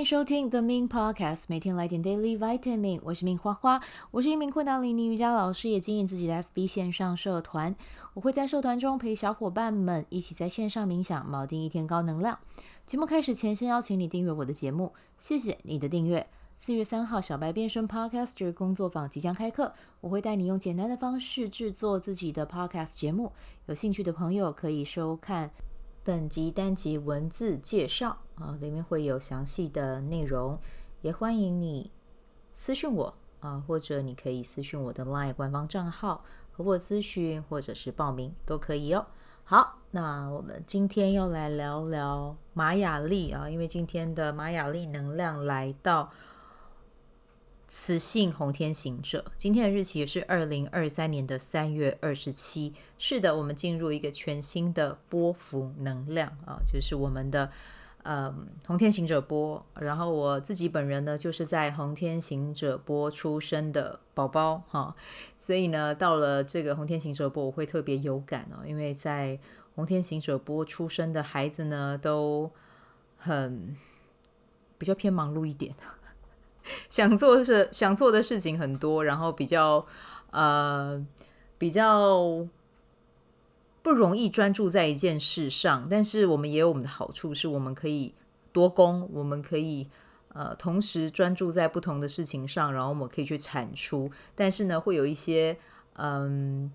欢迎收听 The Min Podcast，每天来点 Daily Vitamin。我是命花花，我是一名昆达里尼瑜伽老师，也经营自己的 FB 线上社团。我会在社团中陪小伙伴们一起在线上冥想，锚定一天高能量。节目开始前，先邀请你订阅我的节目，谢谢你的订阅。四月三号，小白变身 Podcaster 工作坊即将开课，我会带你用简单的方式制作自己的 Podcast 节目。有兴趣的朋友可以收看本集单集文字介绍。啊，里面会有详细的内容，也欢迎你私讯我啊，或者你可以私讯我的 LINE 官方账号和我咨询，或者是报名都可以哦。好，那我们今天要来聊聊玛雅历啊，因为今天的玛雅历能量来到雌性红天行者，今天的日期也是二零二三年的三月二十七。是的，我们进入一个全新的波幅能量啊，就是我们的。嗯，红天行者波，然后我自己本人呢，就是在红天行者波出生的宝宝哈，所以呢，到了这个红天行者波，我会特别有感哦，因为在红天行者波出生的孩子呢，都很比较偏忙碌一点，想做的事想做的事情很多，然后比较呃比较。不容易专注在一件事上，但是我们也有我们的好处，是我们可以多工，我们可以呃同时专注在不同的事情上，然后我们可以去产出。但是呢，会有一些嗯，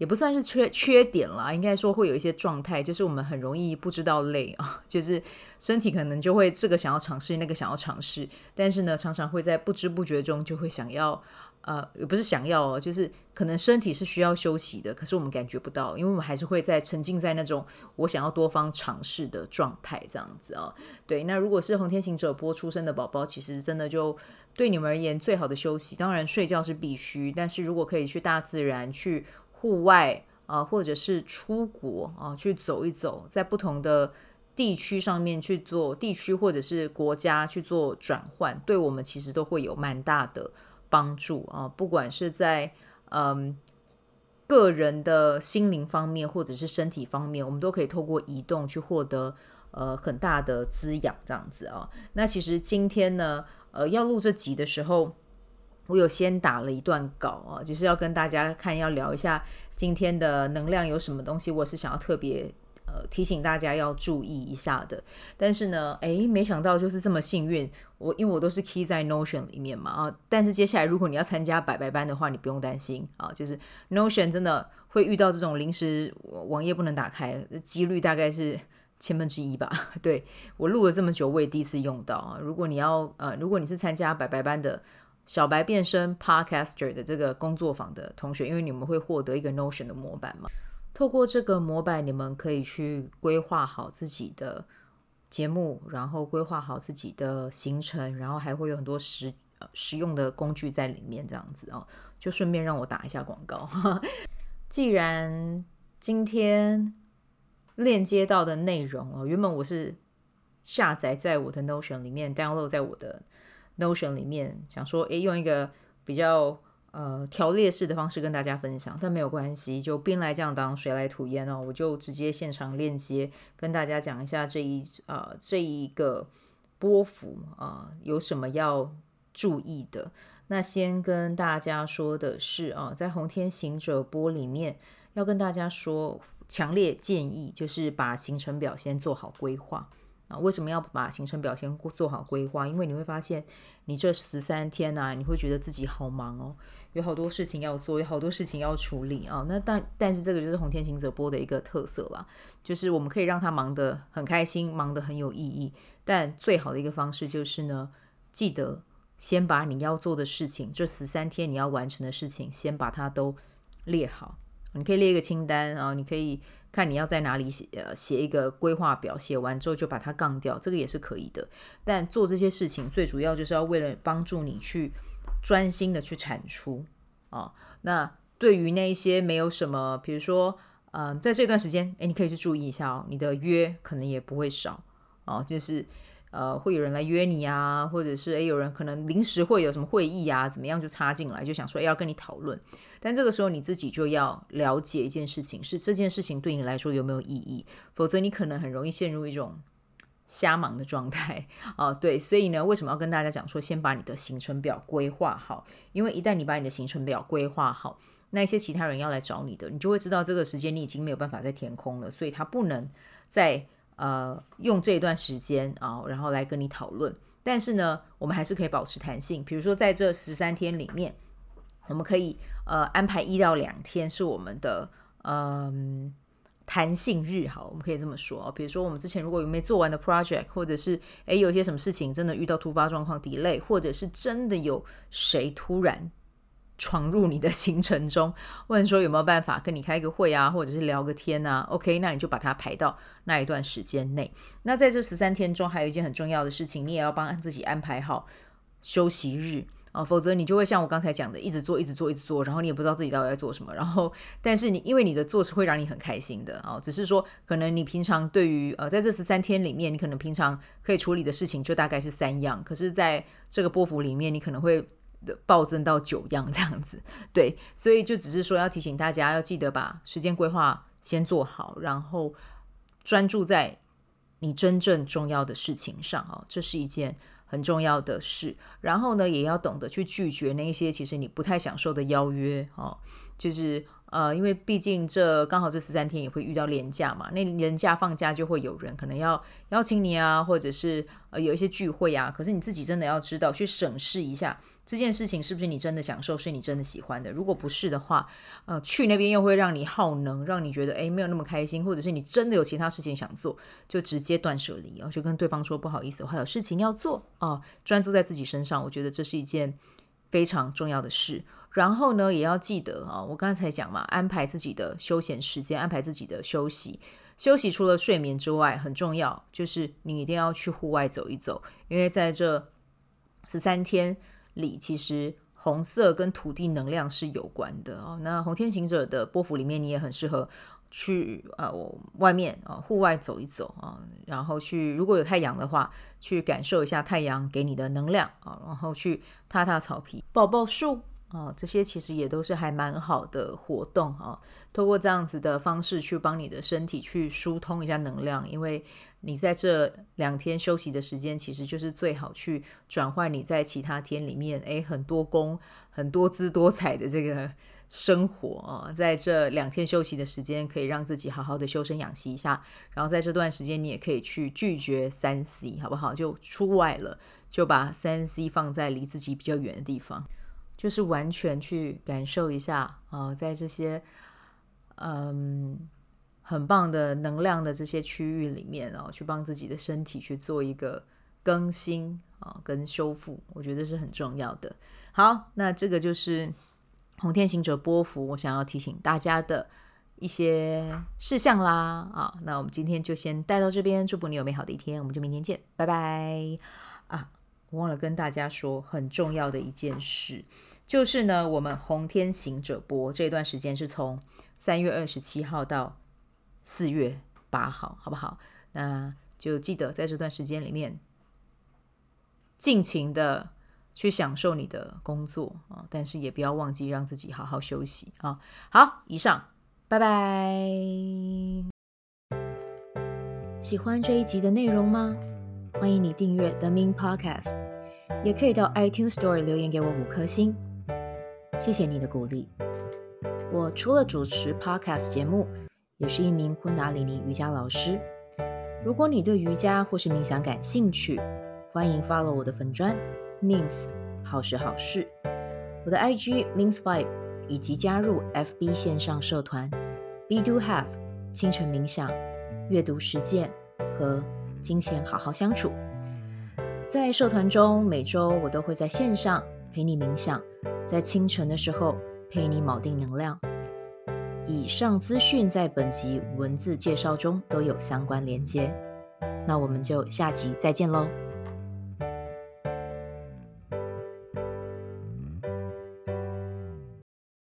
也不算是缺缺点啦，应该说会有一些状态，就是我们很容易不知道累啊，就是身体可能就会这个想要尝试，那个想要尝试，但是呢，常常会在不知不觉中就会想要。呃，也不是想要哦，就是可能身体是需要休息的，可是我们感觉不到，因为我们还是会在沉浸在那种我想要多方尝试的状态，这样子啊、哦。对，那如果是红天行者波出生的宝宝，其实真的就对你们而言最好的休息，当然睡觉是必须，但是如果可以去大自然、去户外啊、或者是出国啊、去走一走，在不同的地区上面去做地区或者是国家去做转换，对我们其实都会有蛮大的。帮助啊，不管是在嗯个人的心灵方面，或者是身体方面，我们都可以透过移动去获得呃很大的滋养，这样子啊。那其实今天呢，呃，要录这集的时候，我有先打了一段稿啊，就是要跟大家看，要聊一下今天的能量有什么东西，我是想要特别。呃，提醒大家要注意一下的。但是呢，诶，没想到就是这么幸运。我因为我都是 key 在 Notion 里面嘛啊。但是接下来如果你要参加白白班的话，你不用担心啊。就是 Notion 真的会遇到这种临时网页不能打开，几率大概是千分之一吧。对，我录了这么久，我也第一次用到啊。如果你要呃，如果你是参加白白班的小白变身 Podcaster 的这个工作坊的同学，因为你们会获得一个 Notion 的模板嘛。透过这个模板，你们可以去规划好自己的节目，然后规划好自己的行程，然后还会有很多实实用的工具在里面，这样子哦。就顺便让我打一下广告。既然今天链接到的内容哦，原本我是下载在我的 Notion 里面，download 在我的 Notion 里面，想说，诶，用一个比较。呃，条列式的方式跟大家分享，但没有关系，就兵来将挡，水来土掩哦。我就直接现场链接跟大家讲一下这一呃这一个波幅啊、有什么要注意的。那先跟大家说的是啊、在红天行者波里面要跟大家说，强烈建议就是把行程表先做好规划。啊，为什么要把行程表先做好规划？因为你会发现，你这十三天呐、啊，你会觉得自己好忙哦，有好多事情要做，有好多事情要处理啊。那但但是这个就是红天行者波的一个特色啦，就是我们可以让他忙得很开心，忙得很有意义。但最好的一个方式就是呢，记得先把你要做的事情，这十三天你要完成的事情，先把它都列好。你可以列一个清单啊，你可以。看你要在哪里写，呃，写一个规划表，写完之后就把它杠掉，这个也是可以的。但做这些事情最主要就是要为了帮助你去专心的去产出啊、哦。那对于那一些没有什么，比如说，嗯、呃，在这段时间，诶，你可以去注意一下哦，你的约可能也不会少哦，就是。呃，会有人来约你啊，或者是诶，有人可能临时会有什么会议啊，怎么样就插进来，就想说要跟你讨论。但这个时候你自己就要了解一件事情，是这件事情对你来说有没有意义，否则你可能很容易陷入一种瞎忙的状态啊。对，所以呢，为什么要跟大家讲说，先把你的行程表规划好？因为一旦你把你的行程表规划好，那一些其他人要来找你的，你就会知道这个时间你已经没有办法再填空了，所以他不能再呃用这一段时间啊，然后来跟你讨论。但是呢，我们还是可以保持弹性，比如说在这十三天里面，我们可以呃安排一到两天是我们的嗯。弹性日，好，我们可以这么说，比如说我们之前如果有没做完的 project，或者是诶有些什么事情真的遇到突发状况 delay，或者是真的有谁突然闯入你的行程中，问说有没有办法跟你开个会啊，或者是聊个天啊，OK，那你就把它排到那一段时间内。那在这十三天中，还有一件很重要的事情，你也要帮自己安排好休息日。啊，否则你就会像我刚才讲的，一直做，一直做，一直做，然后你也不知道自己到底在做什么。然后，但是你因为你的做是会让你很开心的啊，只是说可能你平常对于呃，在这十三天里面，你可能平常可以处理的事情就大概是三样，可是在这个波幅里面，你可能会暴增到九样这样子。对，所以就只是说要提醒大家，要记得把时间规划先做好，然后专注在你真正重要的事情上啊，这是一件。很重要的事，然后呢，也要懂得去拒绝那一些其实你不太享受的邀约哦。就是呃，因为毕竟这刚好这十三天也会遇到年假嘛，那年假放假就会有人可能要邀请你啊，或者是呃有一些聚会啊。可是你自己真的要知道去审视一下。这件事情是不是你真的享受，是你真的喜欢的？如果不是的话，呃，去那边又会让你耗能，让你觉得诶没有那么开心，或者是你真的有其他事情想做，就直接断舍离啊，就跟对方说不好意思，我还有事情要做啊，专注在自己身上，我觉得这是一件非常重要的事。然后呢，也要记得啊，我刚才讲嘛，安排自己的休闲时间，安排自己的休息。休息除了睡眠之外，很重要就是你一定要去户外走一走，因为在这十三天。里其实红色跟土地能量是有关的哦。那红天行者的波幅里面，你也很适合去呃外面啊户外走一走啊，然后去如果有太阳的话，去感受一下太阳给你的能量啊，然后去踏踏草皮、抱抱树。哦，这些其实也都是还蛮好的活动啊。透过这样子的方式去帮你的身体去疏通一下能量，因为。你在这两天休息的时间，其实就是最好去转换你在其他天里面，诶，很多功、很多姿多彩的这个生活啊。在这两天休息的时间，可以让自己好好的修身养息一下。然后在这段时间，你也可以去拒绝三 C，好不好？就出外了，就把三 C 放在离自己比较远的地方，就是完全去感受一下啊，在这些嗯。很棒的能量的这些区域里面哦，去帮自己的身体去做一个更新啊，跟修复，我觉得是很重要的。好，那这个就是红天行者波幅，我想要提醒大家的一些事项啦啊。那我们今天就先带到这边，祝福你有美好的一天，我们就明天见，拜拜啊！我忘了跟大家说很重要的一件事，就是呢，我们红天行者波这段时间是从三月二十七号到。四月八号，好不好？那就记得在这段时间里面，尽情的去享受你的工作啊，但是也不要忘记让自己好好休息啊。好，以上，拜拜。喜欢这一集的内容吗？欢迎你订阅 The Min Podcast，也可以到 iTunes Store 留言给我五颗星，谢谢你的鼓励。我除了主持 Podcast 节目。也是一名昆达里尼瑜伽老师。如果你对瑜伽或是冥想感兴趣，欢迎 follow 我的粉专 Mins 好时好事，我的 IG Mins Vibe，以及加入 FB 线上社团 Be Do Have 清晨冥想、阅读实践和金钱好好相处。在社团中，每周我都会在线上陪你冥想，在清晨的时候陪你锚定能量。以上资讯在本集文字介绍中都有相关连接，那我们就下集再见喽。